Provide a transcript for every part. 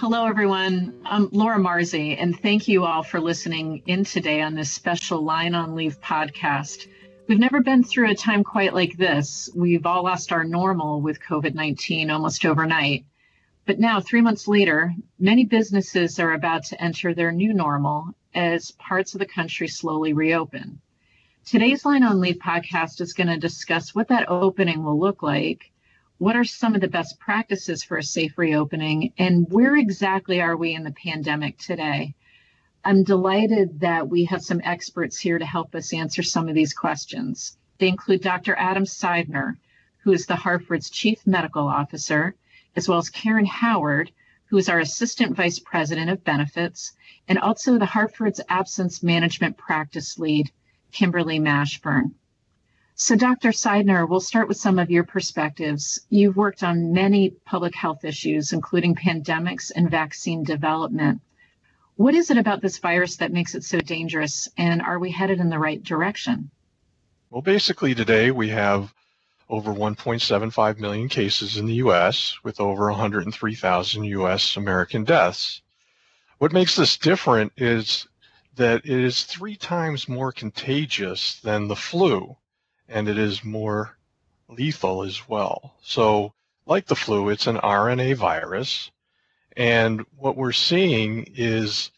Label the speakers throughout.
Speaker 1: Hello, everyone. I'm Laura Marzi, and thank you all for listening in today on this special Line on Leave podcast. We've never been through a time quite like this. We've all lost our normal with COVID 19 almost overnight. But now, three months later, many businesses are about to enter their new normal as parts of the country slowly reopen. Today's Line on Leave podcast is going to discuss what that opening will look like what are some of the best practices for a safe reopening? And where exactly are we in the pandemic today? I'm delighted that we have some experts here to help us answer some of these questions. They include Dr. Adam Seidner, who is the Hartford's Chief Medical Officer, as well as Karen Howard, who is our Assistant Vice President of Benefits, and also the Hartford's Absence Management Practice Lead, Kimberly Mashburn. So, Dr. Seidner, we'll start with some of your perspectives. You've worked on many public health issues, including pandemics and vaccine development. What is it about this virus that makes it so dangerous, and are we headed in the right direction?
Speaker 2: Well, basically, today we have over 1.75 million cases in the U.S., with over 103,000 U.S. American deaths. What makes this different is that it is three times more contagious than the flu and it is more lethal as well. So, like the flu, it's an RNA virus. And what we're seeing is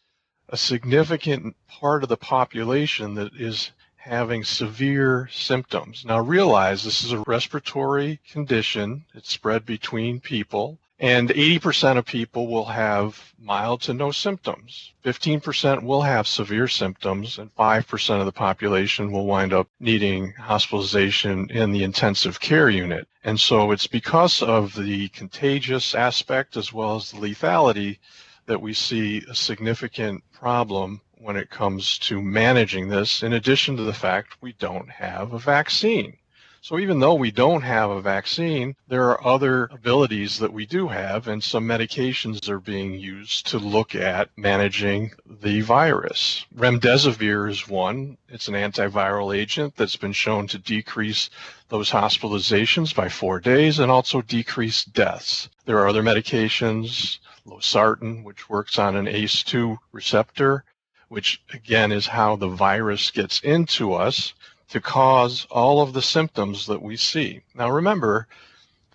Speaker 2: a significant part of the population that is having severe symptoms. Now, realize this is a respiratory condition, it's spread between people. And 80% of people will have mild to no symptoms. 15% will have severe symptoms, and 5% of the population will wind up needing hospitalization in the intensive care unit. And so it's because of the contagious aspect as well as the lethality that we see a significant problem when it comes to managing this, in addition to the fact we don't have a vaccine. So even though we don't have a vaccine, there are other abilities that we do have, and some medications are being used to look at managing the virus. Remdesivir is one. It's an antiviral agent that's been shown to decrease those hospitalizations by four days and also decrease deaths. There are other medications, losartan, which works on an ACE2 receptor, which again is how the virus gets into us to cause all of the symptoms that we see. Now remember,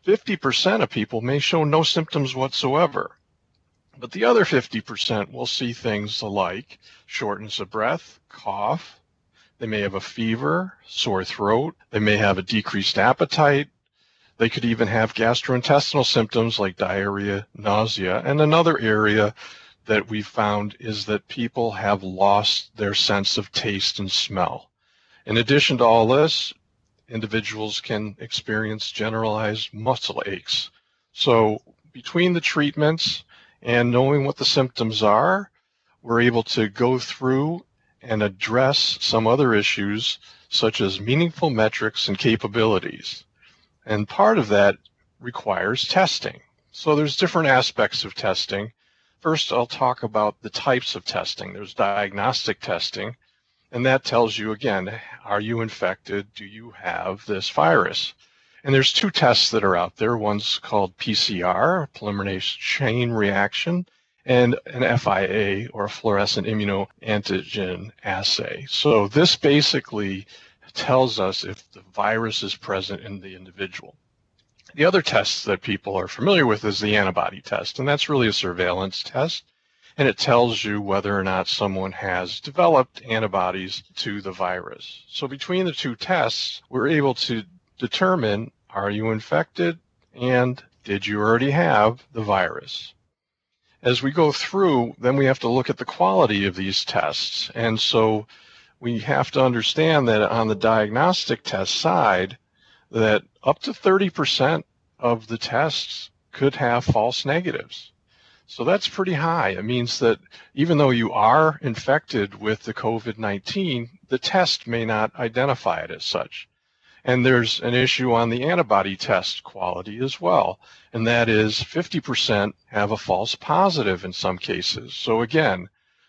Speaker 2: 50% of people may show no symptoms whatsoever, but the other 50% will see things like shortness of breath, cough, they may have a fever, sore throat, they may have a decreased appetite, they could even have gastrointestinal symptoms like diarrhea, nausea, and another area that we found is that people have lost their sense of taste and smell. In addition to all this, individuals can experience generalized muscle aches. So between the treatments and knowing what the symptoms are, we're able to go through and address some other issues such as meaningful metrics and capabilities. And part of that requires testing. So there's different aspects of testing. First, I'll talk about the types of testing. There's diagnostic testing, and that tells you again, are you infected? Do you have this virus? And there's two tests that are out there. One's called PCR, polymerase chain reaction, and an FIA or a fluorescent immunoantigen assay. So this basically tells us if the virus is present in the individual. The other test that people are familiar with is the antibody test, and that's really a surveillance test and it tells you whether or not someone has developed antibodies to the virus. So between the two tests, we're able to determine are you infected and did you already have the virus? As we go through, then we have to look at the quality of these tests. And so we have to understand that on the diagnostic test side, that up to 30% of the tests could have false negatives. So that's pretty high. It means that even though you are infected with the COVID 19, the test may not identify it as such. And there's an issue on the antibody test quality as well, and that is 50% have a false positive in some cases. So again,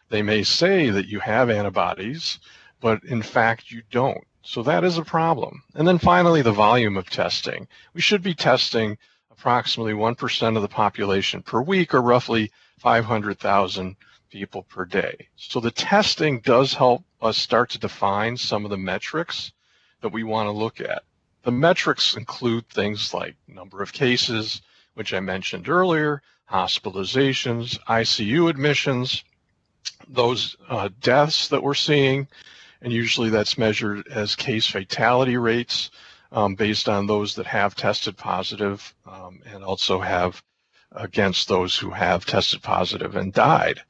Speaker 2: they may say that you have antibodies, but in fact you don't. So that is a problem. And then finally, the volume of testing. We should be testing approximately 1% of the population per week, or roughly 500,000 people per day. So the testing does help us start to define some of the metrics that we want to look at. The metrics include things like number of cases, which I mentioned earlier, hospitalizations, ICU admissions, those uh, deaths that we're seeing, and usually that's measured as case fatality rates um, based on those that have tested positive, um, and also have against those who have tested positive and died.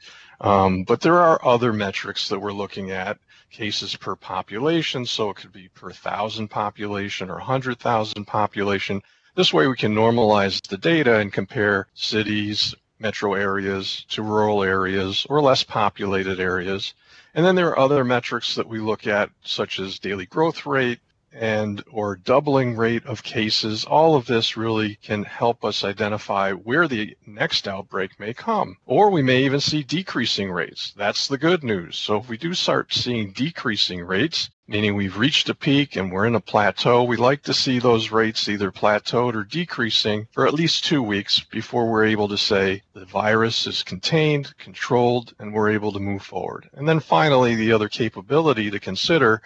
Speaker 2: Um, but there are other metrics that we're looking at, cases per population, so it could be per thousand population or 100,000 population. This way we can normalize the data and compare cities, metro areas to rural areas or less populated areas. And then there are other metrics that we look at, such as daily growth rate, and or doubling rate of cases, all of this really can help us identify where the next outbreak may come. Or we may even see decreasing rates. That's the good news. So if we do start seeing decreasing rates, meaning we've reached a peak and we're in a plateau, we like to see those rates either plateaued or decreasing for at least two weeks before we're able to say the virus is contained, controlled, and we're able to move forward. And then finally, the other capability to consider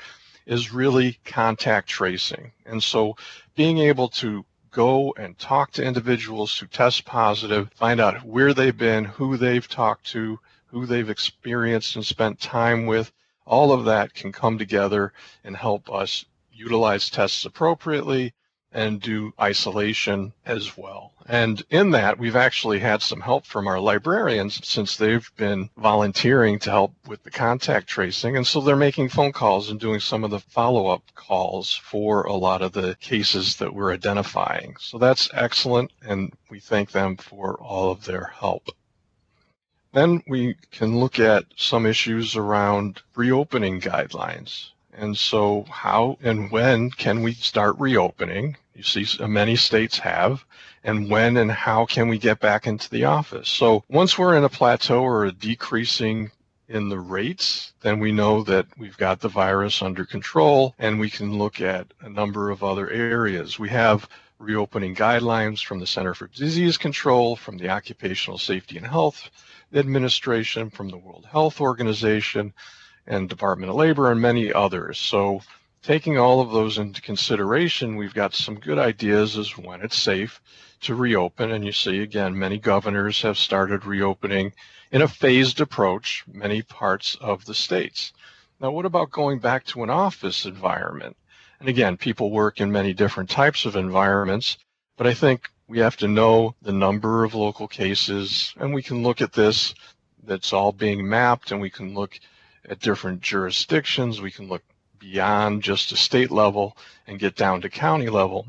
Speaker 2: is really contact tracing. And so being able to go and talk to individuals who test positive, find out where they've been, who they've talked to, who they've experienced and spent time with, all of that can come together and help us utilize tests appropriately and do isolation as well. And in that, we've actually had some help from our librarians since they've been volunteering to help with the contact tracing. And so they're making phone calls and doing some of the follow up calls for a lot of the cases that we're identifying. So that's excellent. And we thank them for all of their help. Then we can look at some issues around reopening guidelines. And so, how and when can we start reopening? You see, many states have. And when and how can we get back into the office? So, once we're in a plateau or a decreasing in the rates, then we know that we've got the virus under control and we can look at a number of other areas. We have reopening guidelines from the Center for Disease Control, from the Occupational Safety and Health Administration, from the World Health Organization and Department of Labor and many others. So taking all of those into consideration, we've got some good ideas as when it's safe to reopen. And you see, again, many governors have started reopening in a phased approach, many parts of the states. Now, what about going back to an office environment? And again, people work in many different types of environments, but I think we have to know the number of local cases, and we can look at this that's all being mapped, and we can look at different jurisdictions. We can look beyond just a state level and get down to county level.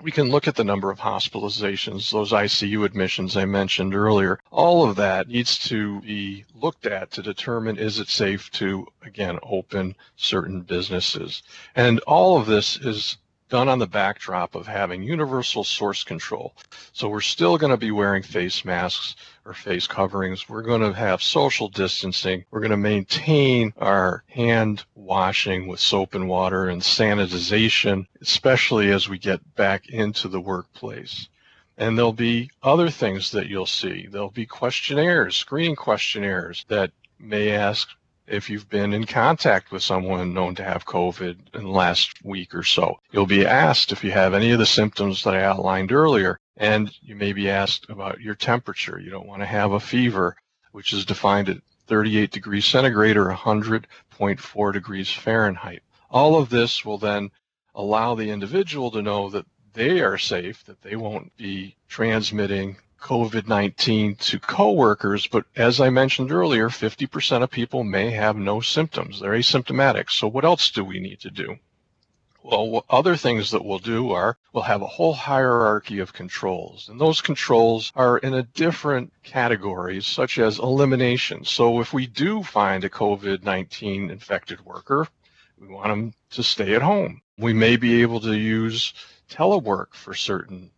Speaker 2: We can look at the number of hospitalizations, those ICU admissions I mentioned earlier. All of that needs to be looked at to determine is it safe to, again, open certain businesses. And all of this is done on the backdrop of having universal source control. So we're still going to be wearing face masks or face coverings. We're going to have social distancing. We're going to maintain our hand washing with soap and water and sanitization, especially as we get back into the workplace. And there'll be other things that you'll see. There'll be questionnaires, screening questionnaires that may ask if you've been in contact with someone known to have COVID in the last week or so. You'll be asked if you have any of the symptoms that I outlined earlier, and you may be asked about your temperature. You don't want to have a fever, which is defined at 38 degrees centigrade or 100.4 degrees Fahrenheit. All of this will then allow the individual to know that they are safe, that they won't be transmitting COVID 19 to coworkers, but as I mentioned earlier, 50% of people may have no symptoms. They're asymptomatic. So, what else do we need to do? Well, other things that we'll do are we'll have a whole hierarchy of controls, and those controls are in a different categories, such as elimination. So, if we do find a COVID 19 infected worker, we want them to stay at home. We may be able to use telework for certain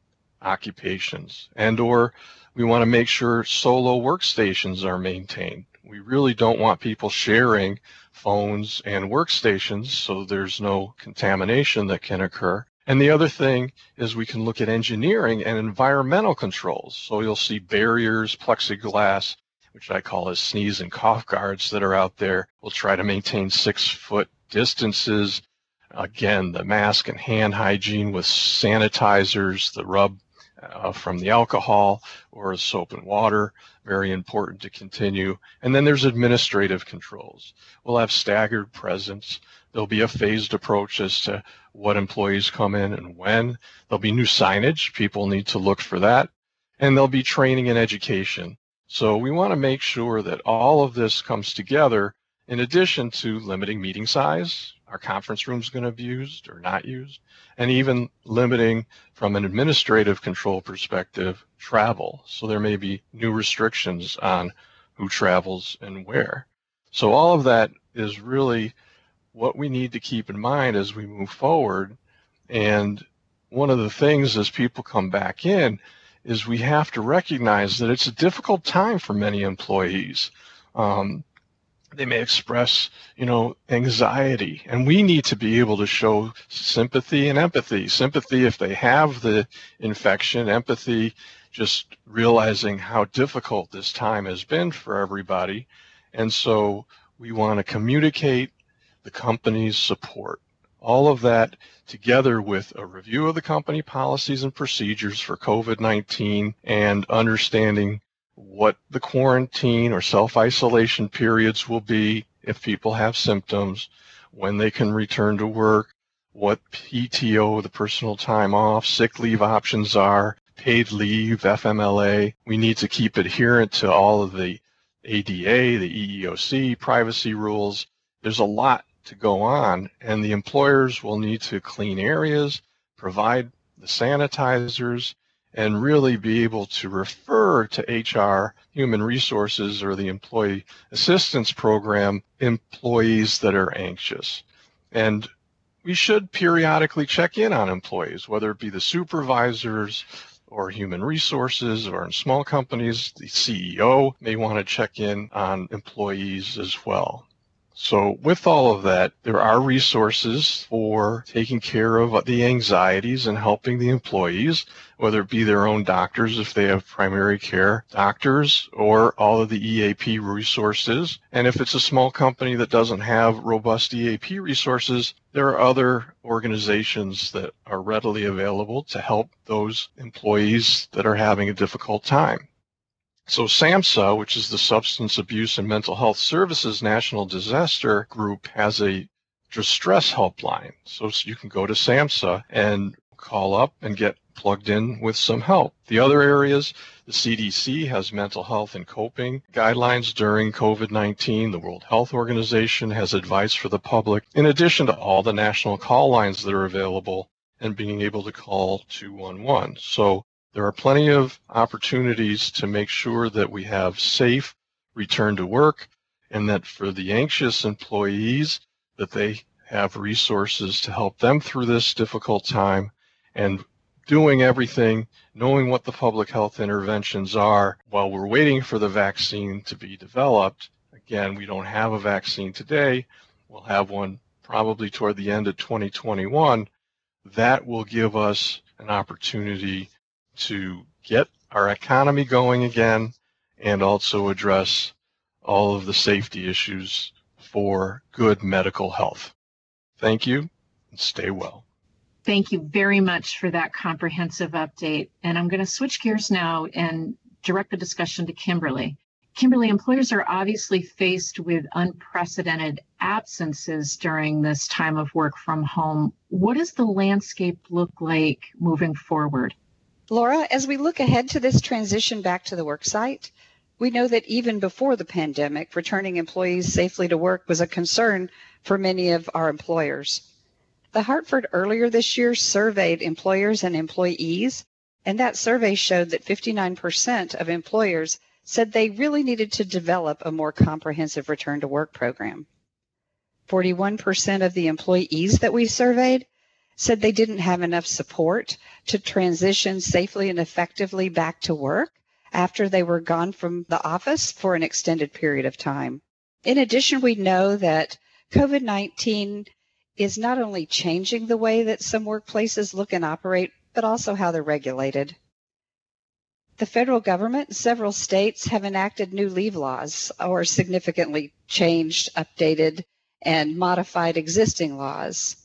Speaker 2: occupations and or we want to make sure solo workstations are maintained. We really don't want people sharing phones and workstations so there's no contamination that can occur. And the other thing is we can look at engineering and environmental controls. So you'll see barriers, plexiglass, which I call as sneeze and cough guards that are out there. We'll try to maintain six foot distances. Again, the mask and hand hygiene with sanitizers, the rub uh, from the alcohol or soap and water, very important to continue. And then there's administrative controls. We'll have staggered presence. There'll be a phased approach as to what employees come in and when. There'll be new signage. People need to look for that. And there'll be training and education. So we want to make sure that all of this comes together in addition to limiting meeting size, our conference rooms going to be used or not used, and even limiting from an administrative control perspective travel. So there may be new restrictions on who travels and where. So all of that is really what we need to keep in mind as we move forward. And one of the things as people come back in is we have to recognize that it's a difficult time for many employees. Um, they may express, you know, anxiety, and we need to be able to show sympathy and empathy. Sympathy if they have the infection, empathy just realizing how difficult this time has been for everybody. And so we want to communicate the company's support. All of that together with a review of the company policies and procedures for COVID 19 and understanding what the quarantine or self isolation periods will be if people have symptoms, when they can return to work, what PTO, the personal time off, sick leave options are, paid leave, FMLA. We need to keep adherent to all of the ADA, the EEOC privacy rules. There's a lot to go on, and the employers will need to clean areas, provide the sanitizers, and really be able to refer to HR, human resources, or the employee assistance program employees that are anxious. And we should periodically check in on employees, whether it be the supervisors or human resources or in small companies, the CEO may want to check in on employees as well. So, with all of that, there are resources for taking care of the anxieties and helping the employees, whether it be their own doctors if they have primary care doctors or all of the EAP resources. And if it's a small company that doesn't have robust EAP resources, there are other organizations that are readily available to help those employees that are having a difficult time. So SAMHSA, which is the Substance Abuse and Mental Health Services National Disaster Group, has a distress helpline. So you can go to SAMHSA and call up and get plugged in with some help. The other areas, the CDC has mental health and coping guidelines during COVID 19. The World Health Organization has advice for the public, in addition to all the national call lines that are available and being able to call 211. So there are plenty of opportunities to make sure that we have safe return to work and that for the anxious employees that they have resources to help them through this difficult time and doing everything, knowing what the public health interventions are while we're waiting for the vaccine to be developed. Again, we don't have a vaccine today. We'll have one probably toward the end of 2021. That will give us an opportunity to get our economy going again and also address all of the safety issues for good medical health. Thank you and stay well.
Speaker 1: Thank you very much for that comprehensive update. And I'm going to switch gears now and direct the discussion to Kimberly. Kimberly, employers are obviously faced with unprecedented absences during this time of work from home. What does the landscape look like moving forward?
Speaker 3: Laura, as we look ahead to this transition back to the worksite, we know that even before the pandemic, returning employees safely to work was a concern for many of our employers. The Hartford earlier this year surveyed employers and employees, and that survey showed that 59% of employers said they really needed to develop a more comprehensive return to work program. 41% of the employees that we surveyed said they didn't have enough support to transition safely and effectively back to work after they were gone from the office for an extended period of time. In addition, we know that COVID 19 is not only changing the way that some workplaces look and operate, but also how they're regulated. The federal government and several states have enacted new leave laws or significantly changed, updated, and modified existing laws.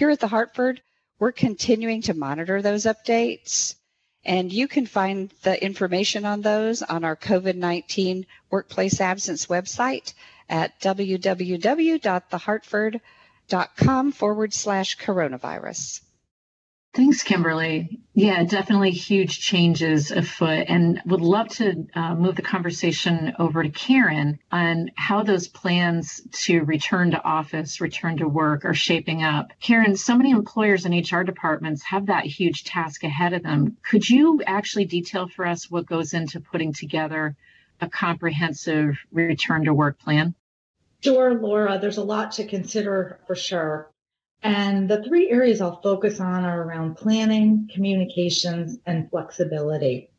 Speaker 3: Here at the Hartford, we're continuing to monitor those updates, and you can find the information on those on our COVID 19 workplace absence website at www.thehartford.com forward slash coronavirus.
Speaker 1: Thanks, Kimberly. Yeah, definitely huge changes afoot, and would love to uh, move the conversation over to Karen on how those plans to return to office, return to work are shaping up. Karen, so many employers and HR departments have that huge task ahead of them. Could you actually detail for us what goes into putting together a comprehensive return to work plan?
Speaker 4: Sure, Laura. There's a lot to consider for sure. And the three areas I'll focus on are around planning, communications, and flexibility.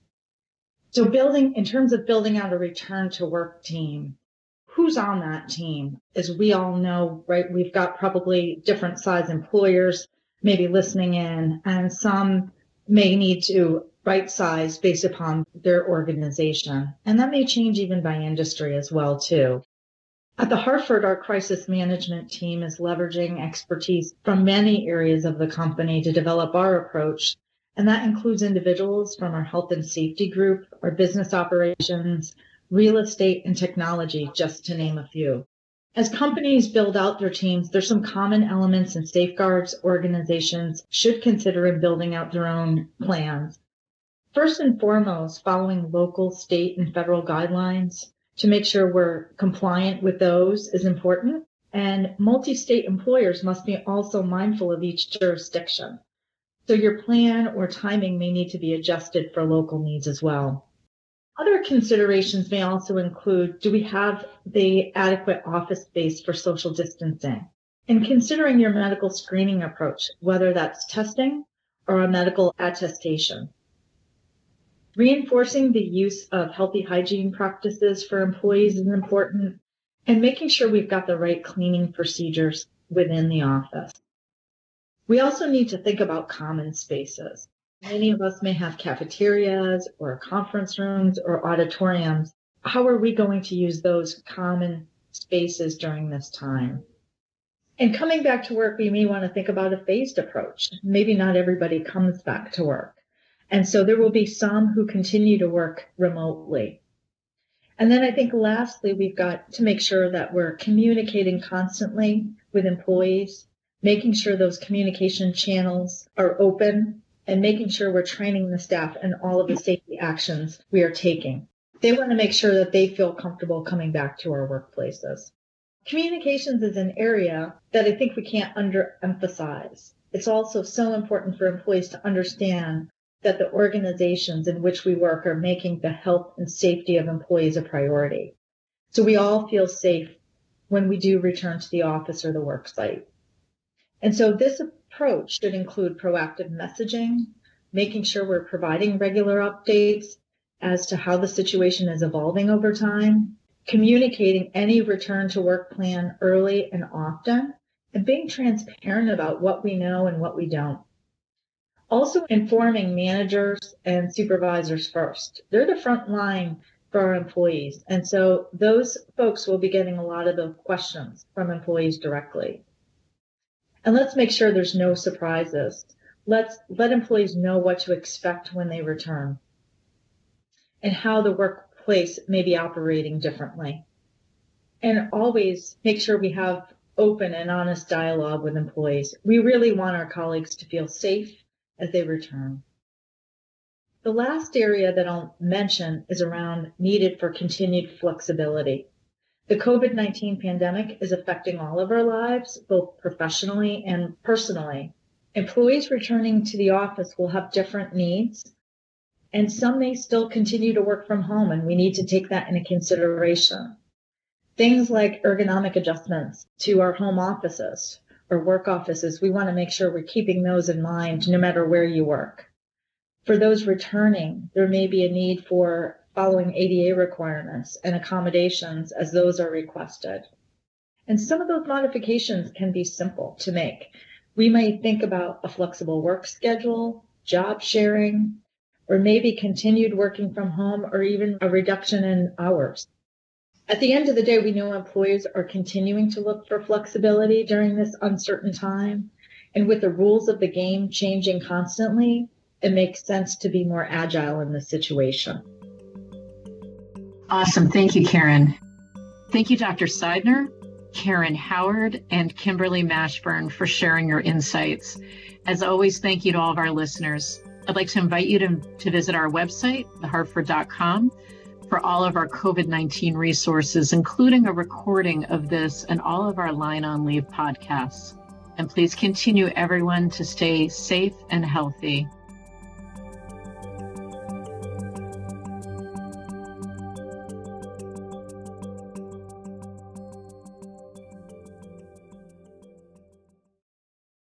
Speaker 4: So building, in terms of building out a return to work team, who's on that team? As we all know, right, we've got probably different size employers maybe listening in and some may need to right size based upon their organization. And that may change even by industry as well too. At the Hartford, our crisis management team is leveraging expertise from many areas of the company to develop our approach. And that includes individuals from our health and safety group, our business operations, real estate, and technology, just to name a few. As companies build out their teams, there's some common elements and safeguards organizations should consider in building out their own plans. First and foremost, following local, state, and federal guidelines to make sure we're compliant with those is important. And multi-state employers must be also mindful of each jurisdiction. So your plan or timing may need to be adjusted for local needs as well. Other considerations may also include, do we have the adequate office space for social distancing? And considering your medical screening approach, whether that's testing or a medical attestation. Reinforcing the use of healthy hygiene practices for employees is important and making sure we've got the right cleaning procedures within the office. We also need to think about common spaces. Many of us may have cafeterias or conference rooms or auditoriums. How are we going to use those common spaces during this time? And coming back to work, we may want to think about a phased approach. Maybe not everybody comes back to work. And so there will be some who continue to work remotely. And then I think lastly, we've got to make sure that we're communicating constantly with employees, making sure those communication channels are open and making sure we're training the staff and all of the safety actions we are taking. They want to make sure that they feel comfortable coming back to our workplaces. Communications is an area that I think we can't underemphasize. It's also so important for employees to understand that the organizations in which we work are making the health and safety of employees a priority. So we all feel safe when we do return to the office or the work site. And so this approach should include proactive messaging, making sure we're providing regular updates as to how the situation is evolving over time, communicating any return to work plan early and often, and being transparent about what we know and what we don't. Also informing managers and supervisors first. They're the front line for our employees. And so those folks will be getting a lot of the questions from employees directly. And let's make sure there's no surprises. Let's let employees know what to expect when they return and how the workplace may be operating differently. And always make sure we have open and honest dialogue with employees. We really want our colleagues to feel safe as they return. The last area that I'll mention is around needed for continued flexibility. The COVID 19 pandemic is affecting all of our lives, both professionally and personally. Employees returning to the office will have different needs, and some may still continue to work from home, and we need to take that into consideration. Things like ergonomic adjustments to our home offices, or work offices, we want to make sure we're keeping those in mind no matter where you work. For those returning, there may be a need for following ADA requirements and accommodations as those are requested. And some of those modifications can be simple to make. We might think about a flexible work schedule, job sharing, or maybe continued working from home or even a reduction in hours. At the end of the day, we know employers are continuing to look for flexibility during this uncertain time. And with the rules of the game changing constantly, it makes sense to be more agile in this situation.
Speaker 1: Awesome. Thank you, Karen. Thank you, Dr. Seidner, Karen Howard, and Kimberly Mashburn for sharing your insights. As always, thank you to all of our listeners. I'd like to invite you to, to visit our website, thehartford.com, for all of our COVID 19 resources, including a recording of this and all of our Line on Leave podcasts. And please continue, everyone, to stay safe and healthy.